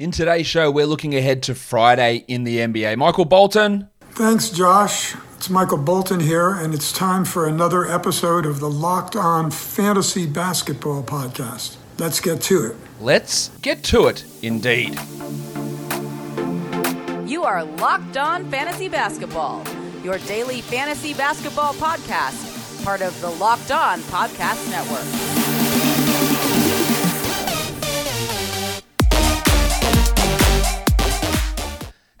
In today's show, we're looking ahead to Friday in the NBA. Michael Bolton. Thanks, Josh. It's Michael Bolton here, and it's time for another episode of the Locked On Fantasy Basketball Podcast. Let's get to it. Let's get to it, indeed. You are Locked On Fantasy Basketball, your daily fantasy basketball podcast, part of the Locked On Podcast Network.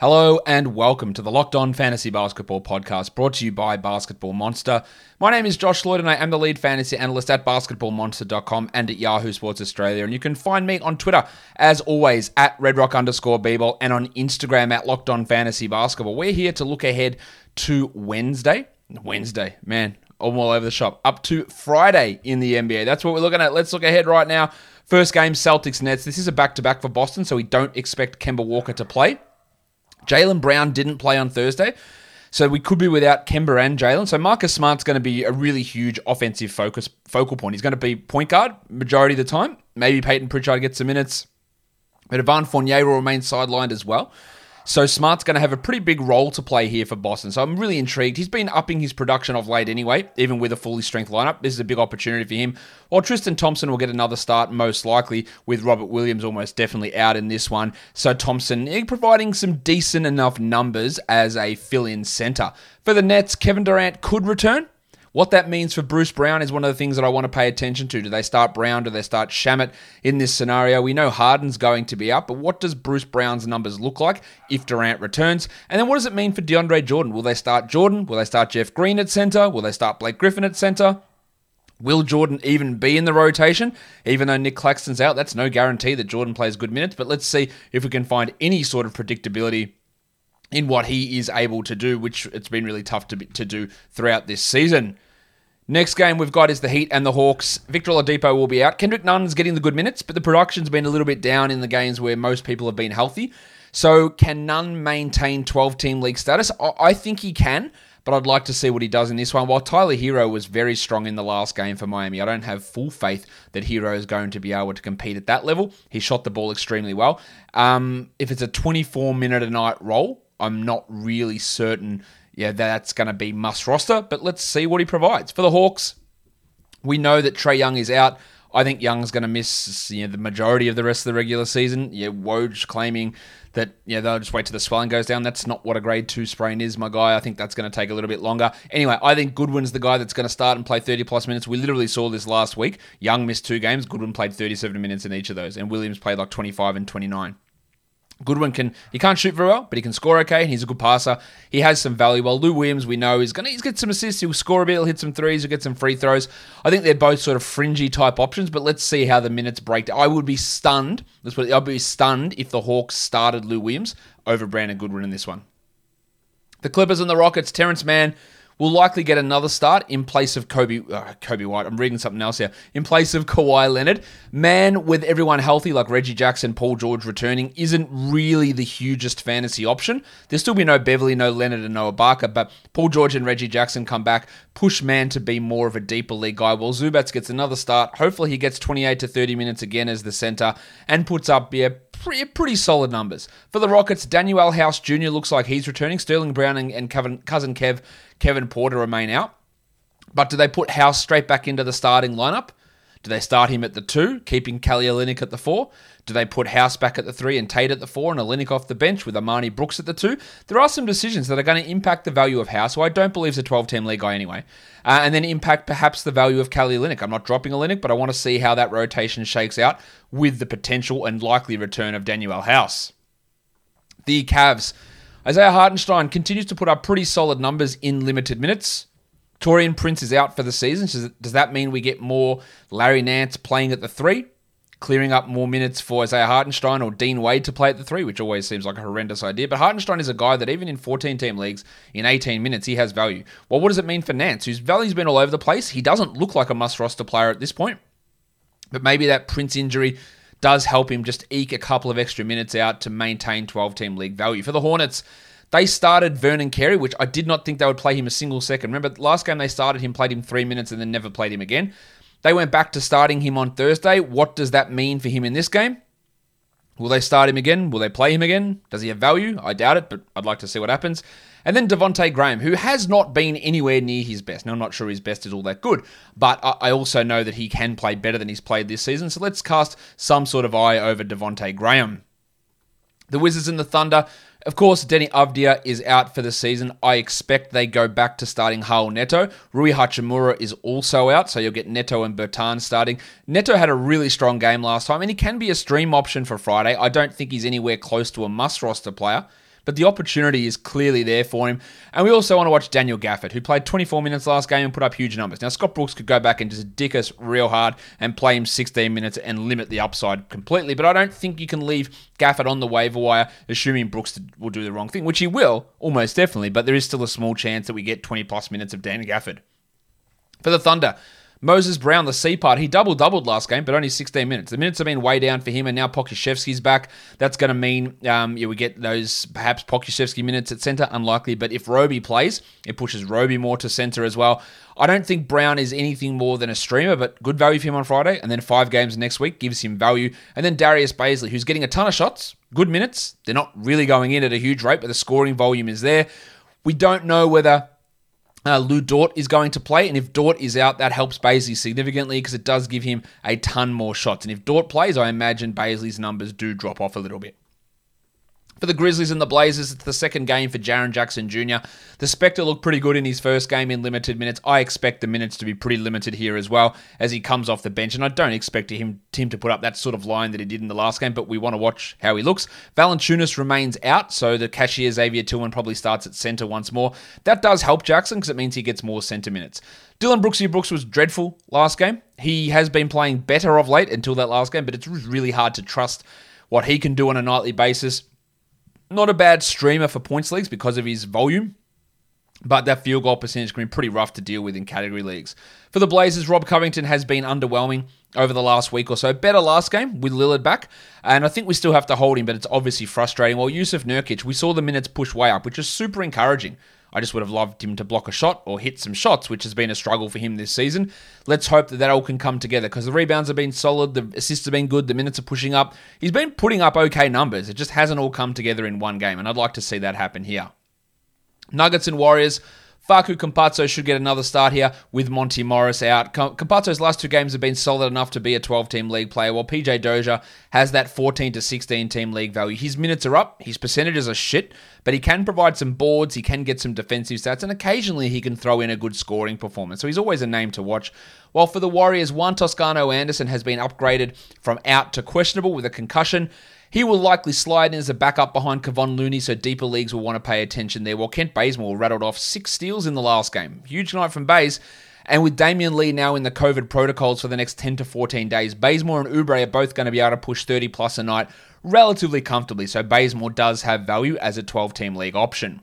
Hello and welcome to the Locked On Fantasy Basketball Podcast brought to you by Basketball Monster. My name is Josh Lloyd and I am the lead fantasy analyst at basketballmonster.com and at Yahoo Sports Australia. And you can find me on Twitter, as always, at redrock underscore bball and on Instagram at Locked On Fantasy Basketball. We're here to look ahead to Wednesday. Wednesday, man, I'm all over the shop. Up to Friday in the NBA. That's what we're looking at. Let's look ahead right now. First game, Celtics Nets. This is a back to back for Boston, so we don't expect Kemba Walker to play. Jaylen Brown didn't play on Thursday. So we could be without Kemba and Jaylen. So Marcus Smart's going to be a really huge offensive focus focal point. He's going to be point guard majority of the time. Maybe Peyton Pritchard gets some minutes. But Evan Fournier will remain sidelined as well. So Smart's going to have a pretty big role to play here for Boston. So I'm really intrigued. He's been upping his production of late anyway, even with a fully strength lineup. This is a big opportunity for him. While Tristan Thompson will get another start, most likely, with Robert Williams almost definitely out in this one. So Thompson eh, providing some decent enough numbers as a fill in center. For the Nets, Kevin Durant could return. What that means for Bruce Brown is one of the things that I want to pay attention to. Do they start Brown? Do they start Shamet in this scenario? We know Harden's going to be up, but what does Bruce Brown's numbers look like if Durant returns? And then what does it mean for DeAndre Jordan? Will they start Jordan? Will they start Jeff Green at center? Will they start Blake Griffin at center? Will Jordan even be in the rotation? Even though Nick Claxton's out, that's no guarantee that Jordan plays good minutes. But let's see if we can find any sort of predictability in what he is able to do, which it's been really tough to, to do throughout this season. Next game we've got is the Heat and the Hawks. Victor Oladipo will be out. Kendrick Nunn's getting the good minutes, but the production's been a little bit down in the games where most people have been healthy. So can Nunn maintain 12-team league status? I think he can, but I'd like to see what he does in this one. While Tyler Herro was very strong in the last game for Miami, I don't have full faith that Herro is going to be able to compete at that level. He shot the ball extremely well. Um, if it's a 24-minute a night role, I'm not really certain yeah, that's going to be must roster, but let's see what he provides. For the Hawks, we know that Trae Young is out. I think Young's going to miss you know, the majority of the rest of the regular season. Yeah, Woj claiming that yeah they'll just wait till the swelling goes down. That's not what a grade two sprain is, my guy. I think that's going to take a little bit longer. Anyway, I think Goodwin's the guy that's going to start and play 30 plus minutes. We literally saw this last week. Young missed two games. Goodwin played 37 minutes in each of those, and Williams played like 25 and 29. Goodwin can he can't shoot very well, but he can score okay, and he's a good passer. He has some value. While Lou Williams, we know, is gonna he's get some assists. He'll score a bit. He'll hit some threes. He'll get some free throws. I think they're both sort of fringy type options, but let's see how the minutes break. I would be stunned. Let's put it, I'd be stunned if the Hawks started Lou Williams over Brandon Goodwin in this one. The Clippers and the Rockets. Terrence Mann will likely get another start in place of Kobe uh, Coby White. I'm reading something else here. In place of Kawhi Leonard, man, with everyone healthy like Reggie Jackson, Paul George returning isn't really the hugest fantasy option. There'll still be no Beverley, no Leonard, and Noah Ibaka, but Paul George and Reggie Jackson come back, push Mann to be more of a deeper league guy. While Zubac gets another start. Hopefully he gets 28 to 30 minutes again as the center and puts up yeah pretty, solid numbers. For the Rockets, Danuel House Jr. looks like he's returning. Sterling Brown and, and cousin Kev, Kevin Porter remain out. But do they put House straight back into the starting lineup? Do they start him at the two, keeping Kelly Olynyk at the four? Do they put House back at the three and Tate at the four and Olynyk off the bench with Armoni Brooks at the two? There are some decisions that are going to impact the value of House, who I don't believe is a 12 team league guy anyway, uh, and then impact perhaps the value of Kelly Olynyk. I'm not dropping Olynyk, but I want to see how that rotation shakes out with the potential and likely return of Danuel House. The Cavs. Isaiah Hartenstein continues to put up pretty solid numbers in limited minutes. Taurean Prince is out for the season. Does that mean we get more Larry Nance playing at the three, clearing up more minutes for Isaiah Hartenstein or Dean Wade to play at the three, which always seems like a horrendous idea. But Hartenstein is a guy that even in 14 team leagues, in 18 minutes, he has value. Well, what does it mean for Nance, whose value's been all over the place? He doesn't look like a must roster player at this point. But maybe that Prince injury does help him just eke a couple of extra minutes out to maintain 12 team league value. For the Hornets, they started Vernon Carey, which I did not think they would play him a single second. Remember, last game they started him, played him three minutes, and then never played him again. They went back to starting him on Thursday. What does that mean for him in this game? Will they start him again? Will they play him again? Does he have value? I doubt it, but I'd like to see what happens. And then Devonte Graham, who has not been anywhere near his best. Now, I'm not sure his best is all that good, but I also know that he can play better than he's played this season. So let's cast some sort of eye over Devonte Graham. The Wizards and the Thunder. Of course, Deni Avdija is out for the season. I expect they go back to starting Raul Neto. Rui Hachimura is also out, so you'll get Neto and Bertan starting. Neto had a really strong game last time, and he can be a stream option for Friday. I don't think he's anywhere close to a must roster player but the opportunity is clearly there for him. And we also want to watch Daniel Gafford, who played 24 minutes last game and put up huge numbers. Now, Scott Brooks could go back and just dick us real hard and play him 16 minutes and limit the upside completely, but I don't think you can leave Gafford on the waiver wire, assuming Brooks will do the wrong thing, which he will, almost definitely, but there is still a small chance that we get 20 plus minutes of Dan Gafford. For the Thunder, Moses Brown, the C part, he double doubled last game, but only 16 minutes. The minutes have been way down for him, and now Pokusevski's back. That's going to mean um, yeah, we get those perhaps Pokusevski minutes at centre, unlikely. But if Roby plays, it pushes Roby more to centre as well. I don't think Brown is anything more than a streamer, but good value for him on Friday. And then five games next week gives him value. And then Darius Bazley, who's getting a ton of shots, good minutes. They're not really going in at a huge rate, but the scoring volume is there. We don't know whether uh, Lu Dort is going to play, and if Dort is out, that helps Bazley significantly because it does give him a ton more shots. And if Dort plays, I imagine Bazley's numbers do drop off a little bit. For the Grizzlies and the Blazers, it's the second game for Jaren Jackson Jr. The Spectre looked pretty good in his first game in limited minutes. I expect the minutes to be pretty limited here as well as he comes off the bench, and I don't expect him, him to put up that sort of line that he did in the last game, but we want to watch how he looks. Valanciunas remains out, so the cashier Xavier Tillman probably starts at center once more. That does help Jackson because it means he gets more center minutes. Dillon Brooksy Brooks was dreadful last game. He has been playing better of late until that last game, but it's really hard to trust what he can do on a nightly basis. Not a bad streamer for points leagues because of his volume, but that field goal percentage can be pretty rough to deal with in category leagues. For the Blazers, Rob Covington has been underwhelming over the last week or so. Better last game with Lillard back, and I think we still have to hold him, but it's obviously frustrating. Well, Jusuf Nurkic, we saw the minutes push way up, which is super encouraging. I just would have loved him to block a shot or hit some shots, which has been a struggle for him this season. Let's hope that that all can come together because the rebounds have been solid, the assists have been good, the minutes are pushing up. He's been putting up okay numbers. It just hasn't all come together in one game, and I'd like to see that happen here. Nuggets and Warriors. Facu Campazzo should get another start here with Monte Morris out. Campazzo's last two games have been solid enough to be a 12 team league player, while PJ Dozier has that 14 to 16 team league value. His minutes are up, his percentages are shit, but he can provide some boards, he can get some defensive stats, and occasionally he can throw in a good scoring performance. So he's always a name to watch. While for the Warriors, Juan Toscano Anderson has been upgraded from out to questionable with a concussion. He will likely slide in as a backup behind Kevon Looney, so deeper leagues will want to pay attention there. While Kent Bazemore rattled off six steals in the last game. Huge night from Baze. And with Damion Lee now in the COVID protocols for the next 10 to 14 days, Bazemore and Oubre are both going to be able to push 30 plus a night relatively comfortably. So Bazemore does have value as a 12 team league option.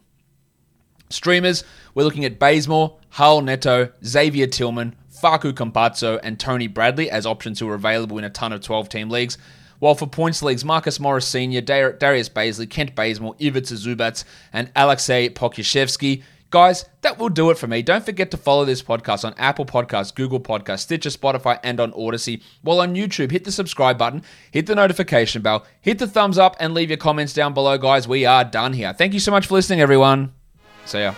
Streamers, we're looking at Bazemore, Raul Neto, Xavier Tillman, Facu Campazzo, and Tony Bradley as options who are available in a ton of 12 team leagues. While for points leagues, Marcus Morris Sr., Darius Bazley, Kent Bazemore, Ivica Zubac, and Aleksej Pokusevski. Guys, that will do it for me. Don't forget to follow this podcast on Apple Podcasts, Google Podcasts, Stitcher, Spotify, and on Odysee. While on YouTube, hit the subscribe button, hit the notification bell, hit the thumbs up, and leave your comments down below, guys. We are done here. Thank you so much for listening, everyone. See ya.